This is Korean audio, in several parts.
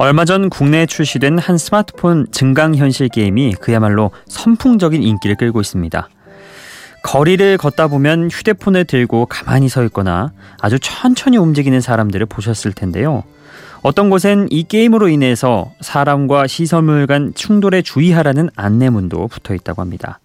얼마 전 국내에 출시된 한 스마트폰 증강현실 게임이 그야말로 선풍적인 인기를 끌고 있습니다. 거리를 걷다 보면 휴대폰을 들고 가만히 서 있거나 아주 천천히 움직이는 사람들을 보셨을 텐데요. 어떤 곳엔 이 게임으로 인해서 사람과 시설물 간 충돌에 주의하라는 안내문도 붙어 있다고 합니다.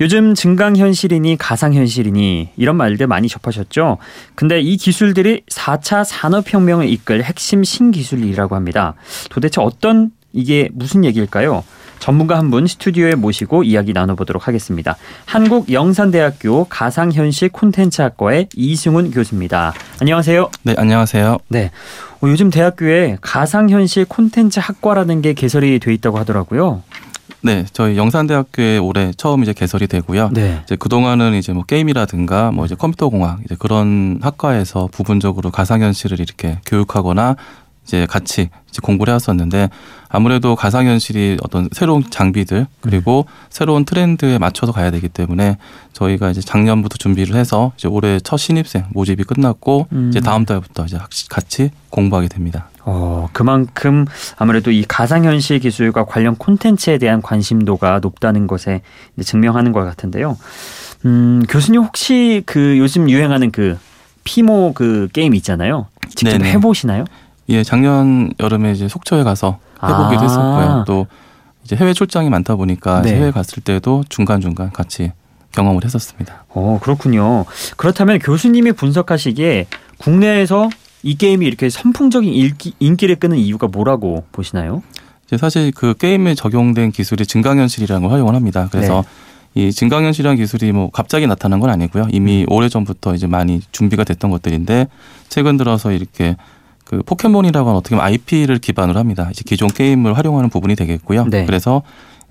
요즘 증강현실이니 가상현실이니 이런 말들 많이 접하셨죠? 근데 이 기술들이 4차 산업혁명을 이끌 핵심 신기술이라고 합니다. 도대체 어떤 이게 무슨 얘기일까요? 전문가 한 분 스튜디오에 모시고 이야기 나눠보도록 하겠습니다. 한국영산대학교 가상현실 콘텐츠학과의 이승훈 교수입니다. 안녕하세요. 네, 안녕하세요. 네. 어, 요즘 대학교에 가상현실 콘텐츠 학과라는 게 개설이 돼 있다고 하더라고요. 네, 저희 영산대학교에 올해 처음 이제 개설이 되고요. 네. 이제 그 동안은 이제 뭐 게임이라든가 뭐 이제 컴퓨터 공학 이제 그런 학과에서 부분적으로 가상현실을 이렇게 교육하거나 이제 같이 이제 공부를 해왔었는데 아무래도 가상현실이 어떤 새로운 장비들 그리고 음. 새로운 트렌드에 맞춰서 가야 되기 때문에 저희가 이제 작년부터 준비를 해서 이제 올해 첫 신입생 모집이 끝났고 음. 이제 다음 달부터 이제 같이 공부하게 됩니다. 어, 그만큼 아무래도 이 가상현실 기술과 관련 콘텐츠에 대한 관심도가 높다는 것에 증명하는 것 같은데요. 음, 교수님 혹시 그 요즘 유행하는 그 피모 그 게임 있잖아요. 직접 네네. 해보시나요? 예, 작년 여름에 이제 속초에 가서 해보기도 아. 했었고요. 또 이제 해외 출장이 많다 보니까 네. 해외 갔을 때도 중간 중간 같이 경험을 했었습니다. 어 그렇군요. 그렇다면 교수님이 분석하시기에 국내에서 이 게임이 이렇게 선풍적인 인기, 인기를 끄는 이유가 뭐라고 보시나요? 이제 사실 그 게임에 적용된 기술이 증강현실이라는 걸 활용을 합니다. 그래서 네. 이 증강현실이라는 기술이 뭐 갑자기 나타난 건 아니고요. 이미 음. 오래 전부터 이제 많이 준비가 됐던 것들인데 최근 들어서 이렇게 그 포켓몬이라고 하는 어떻게 보면 IP를 기반으로 합니다. 이제 기존 게임을 활용하는 부분이 되겠고요. 네. 그래서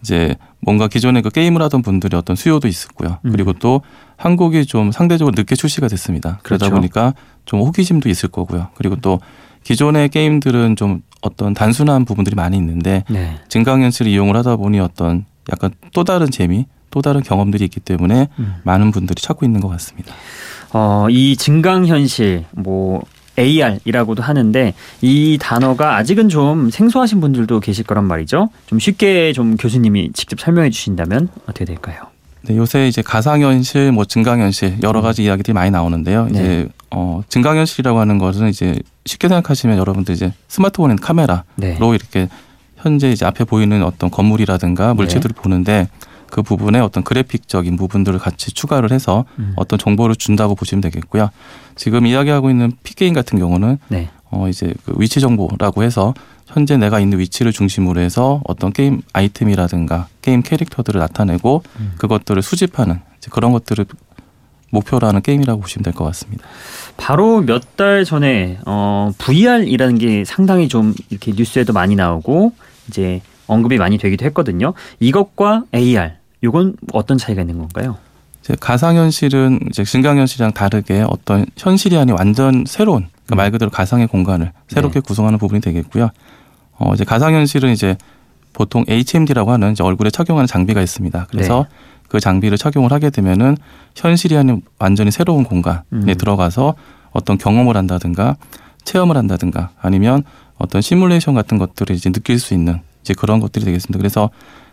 이제 뭔가 기존에 그 게임을 하던 분들이 어떤 수요도 있었고요. 음. 그리고 또 한국이 좀 상대적으로 늦게 출시가 됐습니다. 그러다 그렇죠. 보니까 좀 호기심도 있을 거고요. 그리고 또 기존의 게임들은 좀 어떤 단순한 부분들이 많이 있는데 네. 증강현실을 이용을 하다 보니 어떤 약간 또 다른 재미, 또 다른 경험들이 있기 때문에 음. 많은 분들이 찾고 있는 것 같습니다. 어, 이 증강현실 뭐 AR이라고도 하는데 이 단어가 아직은 좀 생소하신 분들도 계실 거란 말이죠. 좀 쉽게 좀 교수님이 직접 설명해 주신다면 어떻게 될까요? 네, 요새 이제 가상현실, 뭐 증강현실 여러 가지 음. 이야기들이 많이 나오는데요. 이제 네. 어, 증강현실이라고 하는 것은 이제 쉽게 생각하시면 여러분들 이제 스마트폰에 카메라로 네. 이렇게 현재 이제 앞에 보이는 어떤 건물이라든가 물체들을 네. 보는데 그 부분에 어떤 그래픽적인 부분들을 같이 추가를 해서 음. 어떤 정보를 준다고 보시면 되겠고요. 지금 이야기하고 있는 피게임 같은 경우는 네. 어 이제 그 위치 정보라고 해서 현재 내가 있는 위치를 중심으로 해서 어떤 게임 아이템이라든가 게임 캐릭터들을 나타내고 음. 그것들을 수집하는 그런 것들을 목표로 하는 게임이라고 보시면 될 것 같습니다. 바로 몇 달 전에 어, VR이라는 게 상당히 좀 이렇게 뉴스에도 많이 나오고 이제 언급이 많이 되기도 했거든요. 이것과 AR 이건 어떤 차이가 있는 건가요? 이제 가상현실은 이제 증강현실이랑 다르게 어떤 현실이 아닌 완전 새로운 그러니까 말 그대로 가상의 공간을 새롭게 네. 구성하는 부분이 되겠고요. 어 이제 가상현실은 이제 보통 HMD라고 하는 이제 얼굴에 착용하는 장비가 있습니다. 그래서 네. 그 장비를 착용을 하게 되면은 현실이 아닌 완전히 새로운 공간에 음. 들어가서 어떤 경험을 한다든가 체험을 한다든가 아니면 어떤 시뮬레이션 같은 것들을 이제 느낄 수 있는 이제 그런 것들이 되겠습니다. 그래서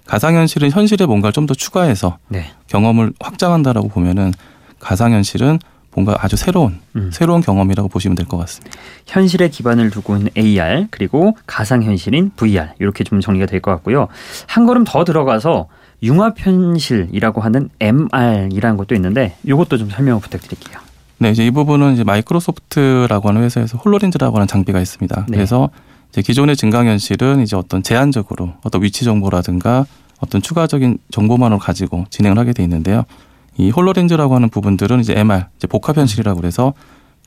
가상현실은 현실에 뭔가를 좀 더 추가해서 네. 경험을 확장한다라고 보면은 가상현실은 뭔가 아주 새로운 음. 새로운 경험이라고 보시면 될 것 같습니다. 현실에 기반을 두고 있는 AR 그리고 가상현실인 VR 이렇게 좀 정리가 될 것 같고요. 한 걸음 더 들어가서 융합현실이라고 하는 MR이라는 것도 있는데 이것도 좀 설명 부탁드릴게요. 네, 이제 이 부분은 이제 마이크로소프트라고 하는 회사에서 홀로렌즈라고 하는 장비가 있습니다. 네. 그래서 기존의 증강현실은 이제 어떤 제한적으로 어떤 위치 정보라든가 어떤 추가적인 정보만을 가지고 진행을 하게 돼 있는데요. 이 홀로렌즈라고 하는 부분들은 이제 MR, 이제 복합현실이라고 그래서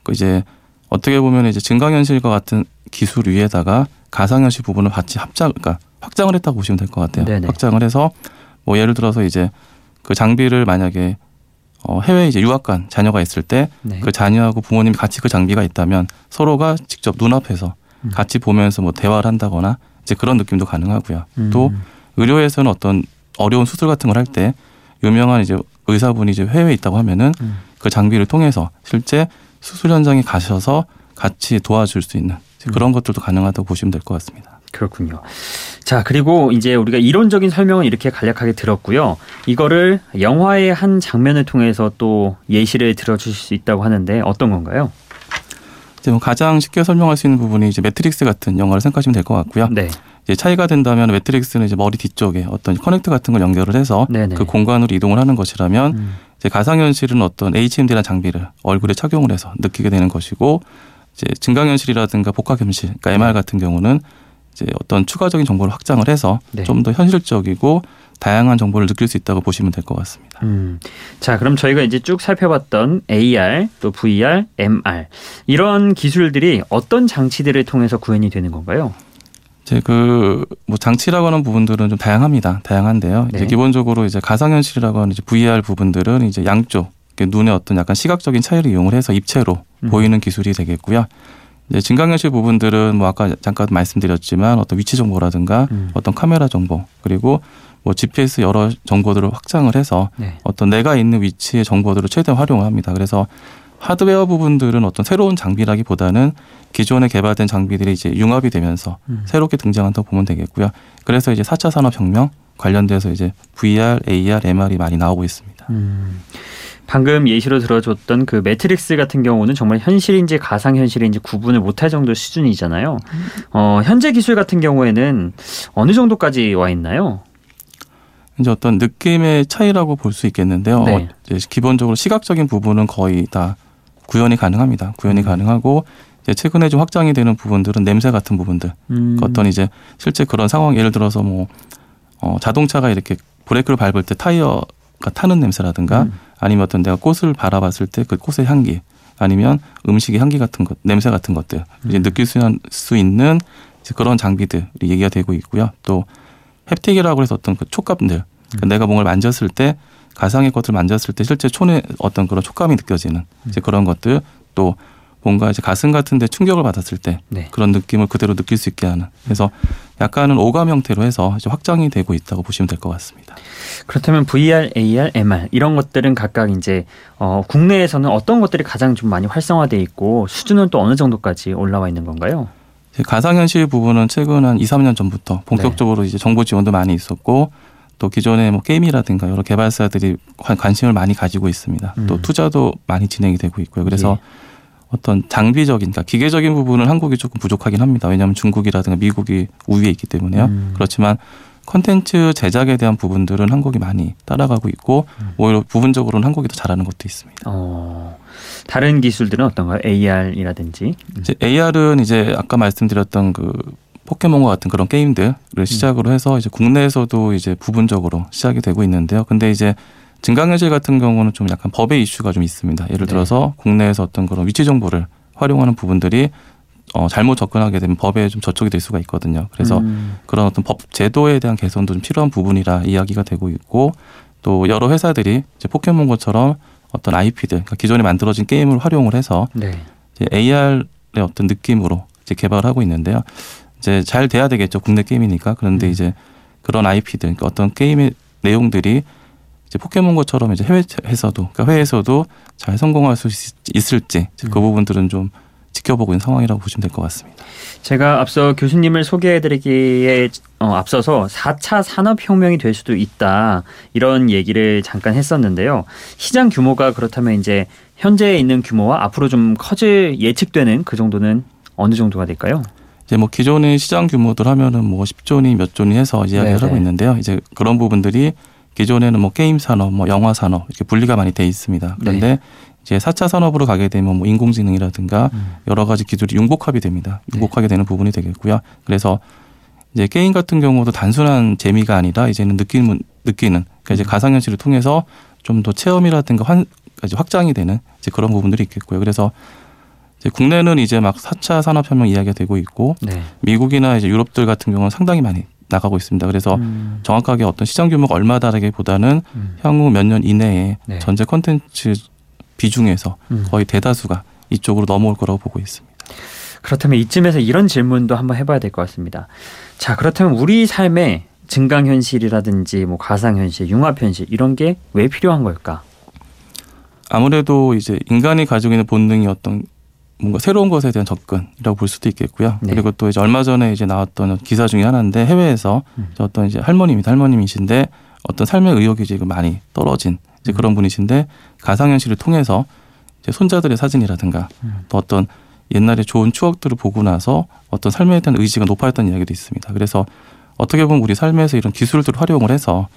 그 이제 어떻게 보면 이제 증강현실과 같은 기술 위에다가 가상현실 부분을 같이 합작, 그러니까 확장을 했다고 보시면 될 것 같아요. 네네. 확장을 해서 뭐 예를 들어서 이제 그 장비를 만약에 어 해외에 이제 유학 간 자녀가 있을 때그 네. 그 자녀하고 부모님이 같이 그 장비가 있다면 서로가 직접 눈앞에서 음. 같이 보면서 뭐 대화를 한다거나 이제 그런 느낌도 가능하고요. 음. 또 의료에서는 어떤 어려운 수술 같은 걸 할 때 유명한 이제 의사분이 이제 해외에 있다고 하면은 음. 그 장비를 통해서 실제 수술 현장에 가셔서 같이 도와줄 수 있는 그런 것들도 가능하다고 보시면 될 것 같습니다. 그렇군요. 자, 그리고 이제 우리가 이론적인 설명은 이렇게 간략하게 들었고요. 이거를 영화의 한 장면을 통해서 또 예시를 들어주실 수 있다고 하는데 어떤 건가요? 뭐 가장 쉽게 설명할 수 있는 부분이 이제 매트릭스 같은 영화를 생각하시면 될 것 같고요. 네. 이제 차이가 된다면 매트릭스는 이제 머리 뒤쪽에 어떤 커넥터 같은 걸 연결을 해서 네네. 그 공간으로 이동을 하는 것이라면 음. 이제 가상현실은 어떤 HMD라는 장비를 얼굴에 착용을 해서 느끼게 되는 것이고 이제 증강현실이라든가 복합현실, 그러니까 MR 같은 경우는 이제 어떤 추가적인 정보를 확장을 해서 네. 좀더 현실적이고 다양한 정보를 느낄 수 있다고 보시면 될 것 같습니다. 음. 자, 그럼 저희가 이제 쭉 살펴봤던 AR, 또 VR, MR 이런 기술들이 어떤 장치들을 통해서 구현이 되는 건가요? 이제 그 뭐 장치라고 하는 부분들은 좀 다양합니다. 다양한데요. 네. 이제 기본적으로 이제 가상현실이라고 하는 이제 VR 부분들은 이제 양쪽 눈의 어떤 약간 시각적인 차이를 이용을 해서 입체로 음. 보이는 기술이 되겠고요. 이제 증강현실 부분들은 뭐 아까 잠깐 말씀드렸지만 어떤 위치 정보라든가 음. 어떤 카메라 정보 그리고 뭐 GPS 여러 정보들을 확장을 해서 네. 어떤 내가 있는 위치의 정보들을 최대한 활용합니다. 그래서 하드웨어 부분들은 어떤 새로운 장비라기보다는 기존에 개발된 장비들이 이제 융합이 되면서 음. 새롭게 등장한다고 보면 되겠고요. 그래서 이제 4차 산업혁명 관련돼서 이제 VR, AR, MR이 많이 나오고 있습니다. 음. 방금 예시로 들어줬던 그 매트릭스 같은 경우는 정말 현실인지 가상현실인지 구분을 못할 정도 수준이잖아요. 어, 현재 기술 같은 경우에는 어느 정도까지 와 있나요? 이제 어떤 느낌의 차이라고 볼 수 있겠는데요. 네. 어, 기본적으로 시각적인 부분은 거의 다 구현이 가능합니다. 구현이 음. 가능하고 이제 최근에 좀 확장이 되는 부분들은 냄새 같은 부분들. 음. 어떤 이제 실제 그런 상황 예를 들어서 뭐 어, 자동차가 이렇게 브레이크를 밟을 때 타이어가 타는 냄새라든가 음. 아니면 어떤 내가 꽃을 바라봤을 때 그 꽃의 향기 아니면 음식의 향기 같은 것, 냄새 같은 것들 이제 음. 느낄 수 있는 그런 장비들이 얘기가 되고 있고요. 또 햅틱이라고 해서 어떤 그 촉감들 그러니까 음. 내가 뭔가를 만졌을 때 가상의 것을 만졌을 때 실제 촌에 어떤 그런 촉감이 느껴지는 이제 그런 것들 또 뭔가 이제 가슴 같은데 충격을 받았을 때 네. 그런 느낌을 그대로 느낄 수 있게 하는 그래서 약간은 오감 형태로 해서 이제 확장이 되고 있다고 보시면 될 것 같습니다. 그렇다면 VR, AR, MR 이런 것들은 각각 이제 어, 국내에서는 어떤 것들이 가장 좀 많이 활성화돼 있고 수준은 또 어느 정도까지 올라와 있는 건가요? 가상현실 부분은 최근 한 2, 3년 전부터 본격적으로 네. 이제 정보 지원도 많이 있었고 또 기존의 뭐 게임이라든가 여러 개발사들이 관심을 많이 가지고 있습니다. 음. 또 투자도 많이 진행이 되고 있고요. 그래서 예. 어떤 장비적인, 그러니까 기계적인 부분은 한국이 조금 부족하긴 합니다. 왜냐하면 중국이라든가 미국이 우위에 있기 때문에요. 음. 그렇지만 컨텐츠 제작에 대한 부분들은 한국이 많이 따라가고 있고 음. 오히려 부분적으로는 한국이 더 잘하는 것도 있습니다. 어, 다른 기술들은 어떤가요? AR이라든지. 이제 AR은 이제 아까 말씀드렸던 그 포켓몬과 같은 그런 게임들을 음. 시작으로 해서 이제 국내에서도 이제 부분적으로 시작이 되고 있는데요. 근데 이제 증강현실 같은 경우는 좀 약간 법의 이슈가 좀 있습니다. 예를 네. 들어서 네. 국내에서 어떤 그런 위치 정보를 활용하는 부분들이 어, 잘못 접근하게 되면 법에 좀 저촉이 될 수가 있거든요. 그래서 음. 그런 어떤 법 제도에 대한 개선도 좀 필요한 부분이라 이야기가 되고 있고 또 여러 회사들이 이제 포켓몬고처럼 어떤 IP들, 그러니까 기존에 만들어진 게임을 활용을 해서 네. 이제 AR의 어떤 느낌으로 이제 개발을 하고 있는데요. 이제 잘 돼야 되겠죠. 국내 게임이니까. 그런데 음. 이제 그런 IP들, 그러니까 어떤 게임의 내용들이 이제 포켓몬고처럼 이제 해외에서도, 그러니까 해외에서도 잘 성공할 수 있 을지 그 음. 그 부분들은 좀 지켜보고 있는 상황이라고 보시면 될 것 같습니다. 제가 앞서 교수님을 소개해드리기에 어, 앞서서 4차 산업혁명이 될 수도 있다 이런 얘기를 잠깐 했었는데요. 시장 규모가 그렇다면 이제 현재 있는 규모와 앞으로 좀 커질 예측되는 그 정도는 어느 정도가 될까요? 이제 뭐 기존의 시장 규모들 하면은 뭐 10조니 몇 조니 해서 이야기를. 하고 있는데요. 이제 그런 부분들이 기존에는 뭐 게임 산업, 뭐 영화 산업 이렇게 분리가 많이 돼 있습니다. 그런데 네. 이제 4차 산업으로 가게 되면 뭐 인공지능이라든가 음. 여러 가지 기술이 융복합이 됩니다. 네. 융복하게 네. 되는 부분이 되겠고요. 그래서 이제 게임 같은 경우도 단순한 재미가 아니라 이제는 느끼는 느끼는 그러니까 이제 음. 가상현실을 통해서 좀 더 체험이라든가 환, 확장이 되는 이제 그런 부분들이 있겠고요. 그래서 이제 국내는 이제 막 4차 산업혁명 이야기가 되고 있고 네. 미국이나 이제 유럽들 같은 경우는 상당히 많이 나가고 있습니다. 그래서 음. 정확하게 어떤 시장 규모가 얼마다라기보다는 음. 향후 몇 년 이내에 네. 전체 콘텐츠 비중에서 음. 거의 대다수가 이쪽으로 넘어올 거라고 보고 있습니다. 그렇다면 이쯤에서 이런 질문도 한번 해봐야 될 것 같습니다. 자, 그렇다면 우리 삶에 증강 현실이라든지 뭐 가상 현실, 융합 현실 이런 게 왜 필요한 걸까? 아무래도 이제 인간이 가지고 있는 본능이 어떤 뭔가 새로운 것에 대한 접근이라고 볼 수도 있겠고요. 네. 그리고 또 이제 얼마 전에 이제 나왔던 기사 중에 하나인데 해외에서 음. 어떤 이제 할머님이 할머님이신데 어떤 삶의 의욕이 지금 많이 떨어진 이제 음. 그런 분이신데 가상현실을 통해서 이제 손자들의 사진이라든가 음. 또 어떤 옛날에 좋은 추억들을 보고 나서 어떤 삶에 대한 의지가 높아졌다는 이야기도 있습니다. 그래서 어떻게 보면 우리 삶에서 이런 기술들을 활용을 해서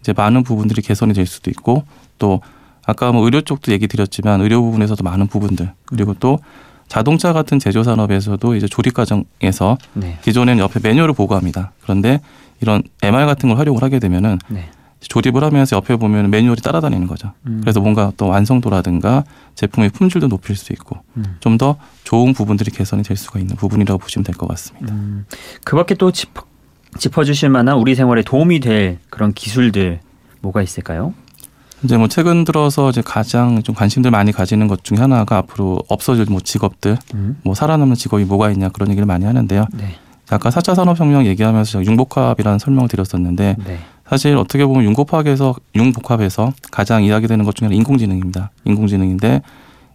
이제 많은 부분들이 개선이 될 수도 있고 또 아까 뭐 의료 쪽도 얘기 드렸지만 의료 부분에서도 많은 부분들 그리고 또 자동차 같은 제조 산업에서도 이제 조립 과정에서 네. 기존에는 옆에 매뉴얼을 보고합니다. 그런데 이런 MR 같은 걸 활용을 하게 되면은 네. 조립을 하면서 옆에 보면 매뉴얼이 따라다니는 거죠. 음. 그래서 뭔가 어떤 완성도라든가 제품의 품질도 높일 수 있고 음. 좀더 좋은 부분들이 개선이 될 수가 있는 부분이라고 보시면 될 것 같습니다. 음, 그 밖에 또 짚어, 짚어주실 만한 우리 생활에 도움이 될 그런 기술들 뭐가 있을까요? 이제 뭐 최근 들어서 이제 가장 좀 관심들 많이 가지는 것 중에 하나가 앞으로 없어질 뭐 직업들, 음. 뭐 살아남는 직업이 뭐가 있냐 그런 얘기를 많이 하는데요. 네. 아까 4차 산업혁명 얘기하면서 제가 융복합이라는 설명을 드렸었는데 네. 사실 어떻게 보면 융복합에서 융복합에서 가장 이야기되는 것 중에 하나 인공지능입니다. 인공지능인데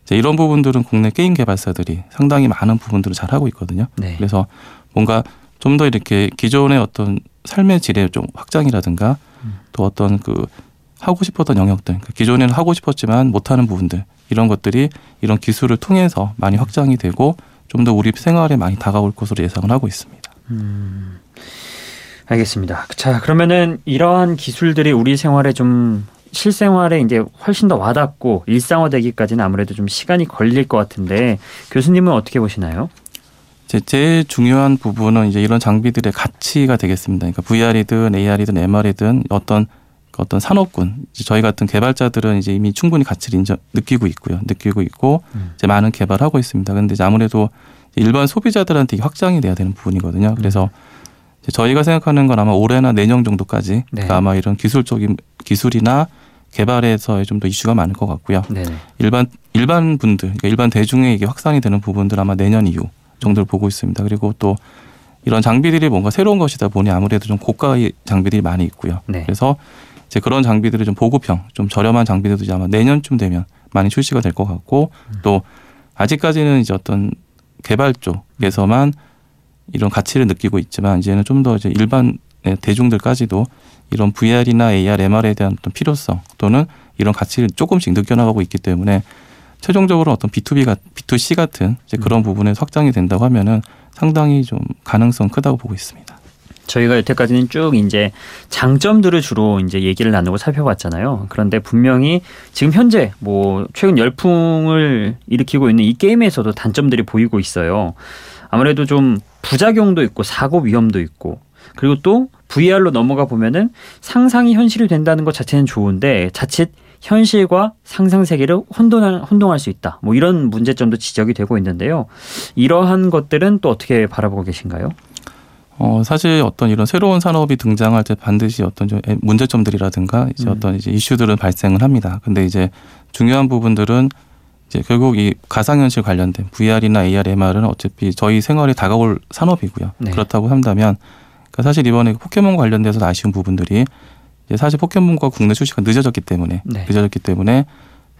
이제 이런 부분들은 국내 게임 개발사들이 상당히 많은 부분들을 잘 하고 있거든요. 네. 그래서 뭔가 좀 더 이렇게 기존의 어떤 삶의 질의 좀 확장이라든가 음. 또 어떤 그 하고 싶었던 영역들, 그러니까 기존에는 하고 싶었지만 못하는 부분들 이런 것들이 이런 기술을 통해서 많이 확장이 되고 좀 더 우리 생활에 많이 다가올 것으로 예상을 하고 있습니다. 음, 알겠습니다. 자, 그러면은 이러한 기술들이 우리 생활에 좀 실생활에 이제 훨씬 더 와닿고 일상화되기까지는 아무래도 좀 시간이 걸릴 것 같은데 교수님은 어떻게 보시나요? 제 제일 중요한 부분은 이제 이런 장비들의 가치가 되겠습니다. 그러니까 VR이든 AR이든 MR이든 어떤 어떤 산업군 저희 같은 개발자들은 이제 이미 충분히 가치를 인정 느끼고 있고요. 느끼고 있고 음. 이제 많은 개발하고 있습니다. 이제 아무래도 일반 소비자들한테 확장이 돼야 되는 부분이거든요. 그래서 이제 저희가 생각하는 건 아마 올해나 내년 정도까지 네. 그러니까 아마 이런 기술적인 기술이나 개발에서 좀더 이슈가 많을 것 같고요. 네. 일반 일반 분들, 그러니까 일반 대중에 이게 확산이 되는 부분들 아마 내년 이후 정도를 보고 있습니다. 그리고 또 이런 장비들이 뭔가 새로운 것이다 보니 아무래도 좀 고가의 장비들이 많이 있고요. 네. 그래서 이제 그런 장비들을 좀 보급형, 좀 저렴한 장비들도 이제 아마 내년쯤 되면 많이 출시가 될 것 같고 또 아직까지는 이제 어떤 개발 쪽에서만 이런 가치를 느끼고 있지만 이제는 좀 더 이제 일반 대중들까지도 이런 VR이나 AR, MR에 대한 어떤 필요성 또는 이런 가치를 조금씩 느껴나가고 있기 때문에 최종적으로 어떤 B2B가 B2C 같은 이제 그런 부분에 확장이 된다고 하면은 상당히 좀 가능성 크다고 보고 있습니다. 저희가 여태까지는 쭉 이제 장점들을 주로 이제 얘기를 나누고 살펴봤잖아요. 그런데 분명히 지금 현재 뭐 최근 열풍을 일으키고 있는 이 게임에서도 단점들이 보이고 있어요. 아무래도 좀 부작용도 있고 사고 위험도 있고 그리고 또 VR로 넘어가 보면은 상상이 현실이 된다는 것 자체는 좋은데 자칫 현실과 상상 세계를 혼돈할, 혼동할 수 있다. 뭐 이런 문제점도 지적이 되고 있는데요. 이러한 것들은 또 어떻게 바라보고 계신가요? 어, 사실 어떤 이런 새로운 산업이 등장할 때 반드시 어떤 좀 문제점들이라든가 이제 음. 어떤 이제 이슈들은 발생을 합니다. 근데 이제 중요한 부분들은 이제 결국 이 가상현실 관련된 VR이나 AR, MR은 어차피 저희 생활에 다가올 산업이고요. 네. 그렇다고 한다면 그러니까 사실 이번에 포켓몬 관련돼서 아쉬운 부분들이 사실 포켓몬과 국내 출시가 늦어졌기 때문에 네. 늦어졌기 때문에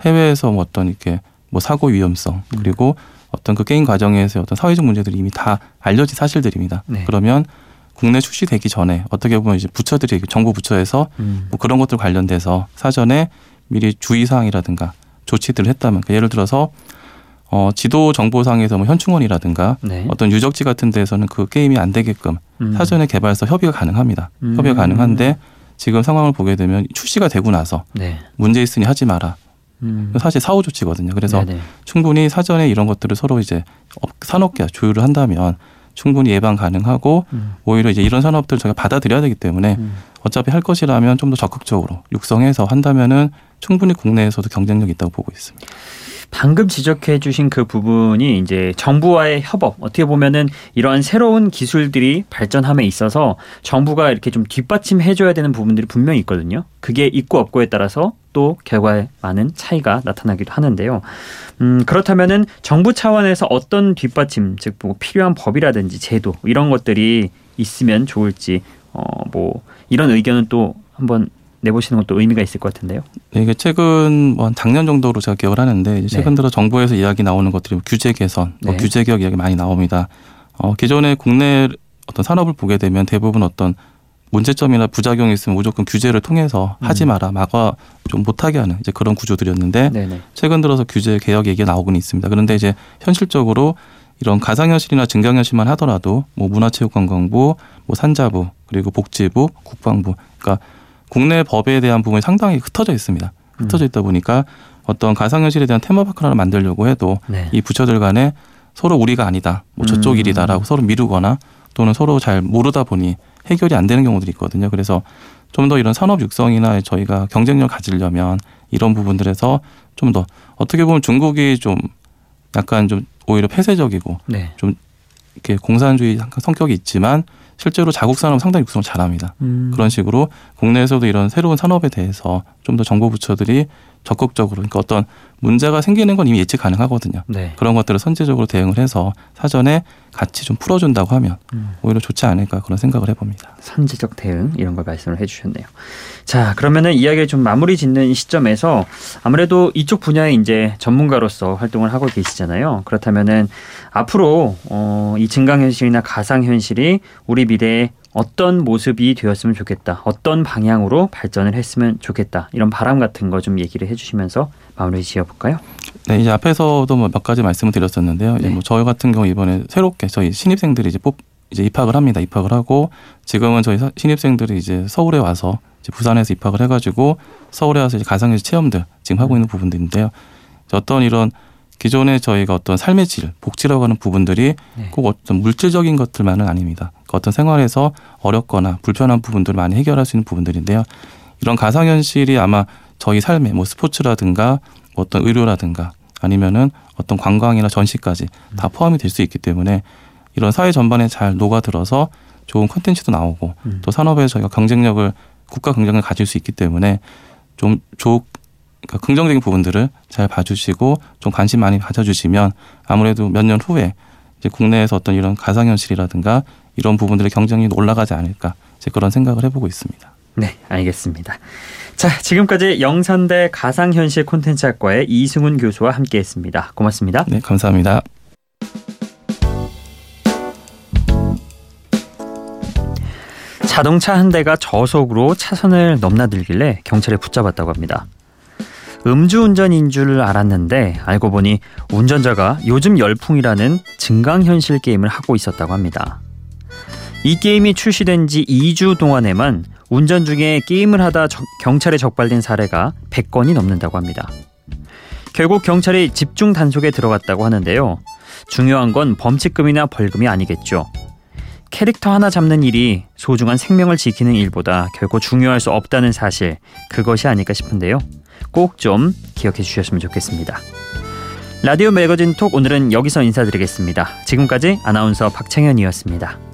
해외에서 뭐 어떤 이렇게 뭐 사고 위험성 음. 그리고 어떤 그 게임 과정에서 어떤 사회적 문제들이 이미 다 알려진 사실들입니다. 네. 그러면 국내 출시되기 전에 어떻게 보면 이제 부처들이 정부 부처에서 음. 뭐 그런 것들 관련돼서 사전에 미리 주의 사항이라든가 조치들을 했다면 그러니까 예를 들어서 어 지도 정보상에서 뭐 현충원이라든가 네. 어떤 유적지 같은 데서는 그 게임이 안 되게끔 음. 사전에 개발서 협의가 가능합니다. 음. 협의가 가능한데 지금 상황을 보게 되면 출시가 되고 나서 네. 문제 있으니 하지 마라. 음. 사실 사후 조치거든요. 그래서 네네. 충분히 사전에 이런 것들을 서로 이제 업- 산업계가 조율을 한다면 충분히 예방 가능하고 음. 오히려 이제 이런 산업들을 저희가 받아들여야 되기 때문에 음. 어차피 할 것이라면 좀 더 적극적으로 육성해서 한다면은 충분히 국내에서도 경쟁력 이 있다고 보고 있습니다. 방금 지적해 주신 그 부분이 이제 정부와의 협업 어떻게 보면은 이러한 새로운 기술들이 발전함에 있어서 정부가 이렇게 좀 뒷받침해 줘야 되는 부분들이 분명히 있거든요. 그게 있고 없고에 따라서 또 결과에 많은 차이가 나타나기도 하는데요. 음, 그렇다면은 정부 차원에서 어떤 뒷받침 즉 뭐 필요한 법이라든지 제도 이런 것들이 있으면 좋을지 어 뭐 이런 의견은 또 한번 내보시는 것도 의미가 있을 것 같은데요. 네, 이게 최근 뭐한 작년 정도로 제가 기억을 하는데 최근 네. 들어 정부에서 이야기 나오는 것들이 뭐 규제 개선, 뭐 네. 규제 개혁 이야기 많이 나옵니다. 어, 기존에 국내 어떤 산업을 보게 되면 대부분 어떤 문제점이나 부작용이 있으면 무조건 규제를 통해서 음. 하지 마라, 막아 좀 못하게 하는 이제 그런 구조들이었는데 네네. 최근 들어서 규제 개혁 얘기가 나오고는 있습니다. 그런데 이제 현실적으로 이런 가상현실이나 증강현실만 하더라도 뭐 문화체육관광부, 뭐 산자부, 그리고 복지부, 국방부, 그러니까 국내 법에 대한 부분이 상당히 흩어져 있습니다. 흩어져 있다 보니까 어떤 가상현실에 대한 테마파크를 하나 만들려고 해도 네. 이 부처들 간에 서로 우리가 아니다, 뭐 저쪽 음. 일이다라고 서로 미루거나 또는 서로 잘 모르다 보니 해결이 안 되는 경우들이 있거든요. 그래서 좀 더 이런 산업 육성이나 저희가 경쟁력 가지려면 이런 부분들에서 좀 더 어떻게 보면 중국이 좀 약간 좀 오히려 폐쇄적이고 네. 좀 이렇게 공산주의 성격이 있지만 실제로 자국 산업 상당히 육성을 잘합니다. 음. 그런 식으로 국내에서도 이런 새로운 산업에 대해서 좀 더 정보 부처들이 적극적으로 그러니까 어떤 문제가 생기는 건 이미 예측 가능하거든요. 네. 그런 것들을 선제적으로 대응을 해서 사전에 같이 좀 풀어준다고 하면 음. 오히려 좋지 않을까 그런 생각을 해봅니다. 선제적 대응 이런 걸 말씀을 해주셨네요. 자 그러면은 이야기를 좀 마무리 짓는 시점에서 아무래도 이쪽 분야에 이제 전문가로서 활동을 하고 계시잖아요. 그렇다면은 앞으로 어, 이 증강현실이나 가상현실이 우리 미래에 어떤 모습이 되었으면 좋겠다. 어떤 방향으로 발전을 했으면 좋겠다. 이런 바람 같은 거 좀 얘기를 해주시면서 마무리 지어볼까요? 네, 이제 앞에서도 뭐몇 가지 말씀을 드렸었는데요. 네. 뭐 저희 같은 경우 이번에 새롭게 저희 신입생들이 이제 뽑 이제 입학을 합니다. 입학을 하고 지금은 저희 신입생들이 이제 서울에 와서 이제 부산에서 입학을 해가지고 서울에 와서 이제 가상현실 체험들 지금 하고 있는 부분들인데요. 어떤 이런 기존에 저희가 어떤 삶의 질, 복지라고 하는 부분들이 네. 꼭 어떤 물질적인 것들만은 아닙니다. 그 어떤 생활에서 어렵거나 불편한 부분들을 많이 해결할 수 있는 부분들인데요. 이런 가상현실이 아마 저희 삶에 뭐 스포츠라든가 뭐 어떤 의료라든가 아니면은 어떤 관광이나 전시까지 다 음. 포함이 될 수 있기 때문에 이런 사회 전반에 잘 녹아들어서 좋은 컨텐츠도 나오고 음. 또 산업에 저희가 경쟁력을 국가 경쟁력을 가질 수 있기 때문에 좀 좋, 그러니까 긍정적인 부분들을 잘 봐주시고 좀 관심 많이 가져주시면 아무래도 몇 년 후에 이제 국내에서 어떤 이런 가상현실이라든가 이런 부분들의 경쟁력이 올라가지 않을까 이제 그런 생각을 해보고 있습니다. 네, 알겠습니다. 자, 지금까지 영산대 가상현실 콘텐츠학과의 이승훈 교수와 함께했습니다. 고맙습니다. 네, 감사합니다. 자동차 한 대가 저속으로 차선을 넘나들길래 경찰에 붙잡았다고 합니다. 음주운전인 줄 알았는데 알고 보니 운전자가 요즘 열풍이라는 증강현실 게임을 하고 있었다고 합니다. 이 게임이 출시된 지 2주 동안에만 운전 중에 게임을 하다 적, 경찰에 적발된 사례가 100건이 넘는다고 합니다. 결국 경찰이 집중 단속에 들어갔다고 하는데요. 중요한 건 범칙금이나 벌금이 아니겠죠. 캐릭터 하나 잡는 일이 소중한 생명을 지키는 일보다 결코 중요할 수 없다는 사실, 그것이 아닐까 싶은데요. 꼭 좀 기억해 주셨으면 좋겠습니다. 라디오 매거진 톡 오늘은 여기서 인사드리겠습니다. 지금까지 아나운서 박창현이었습니다.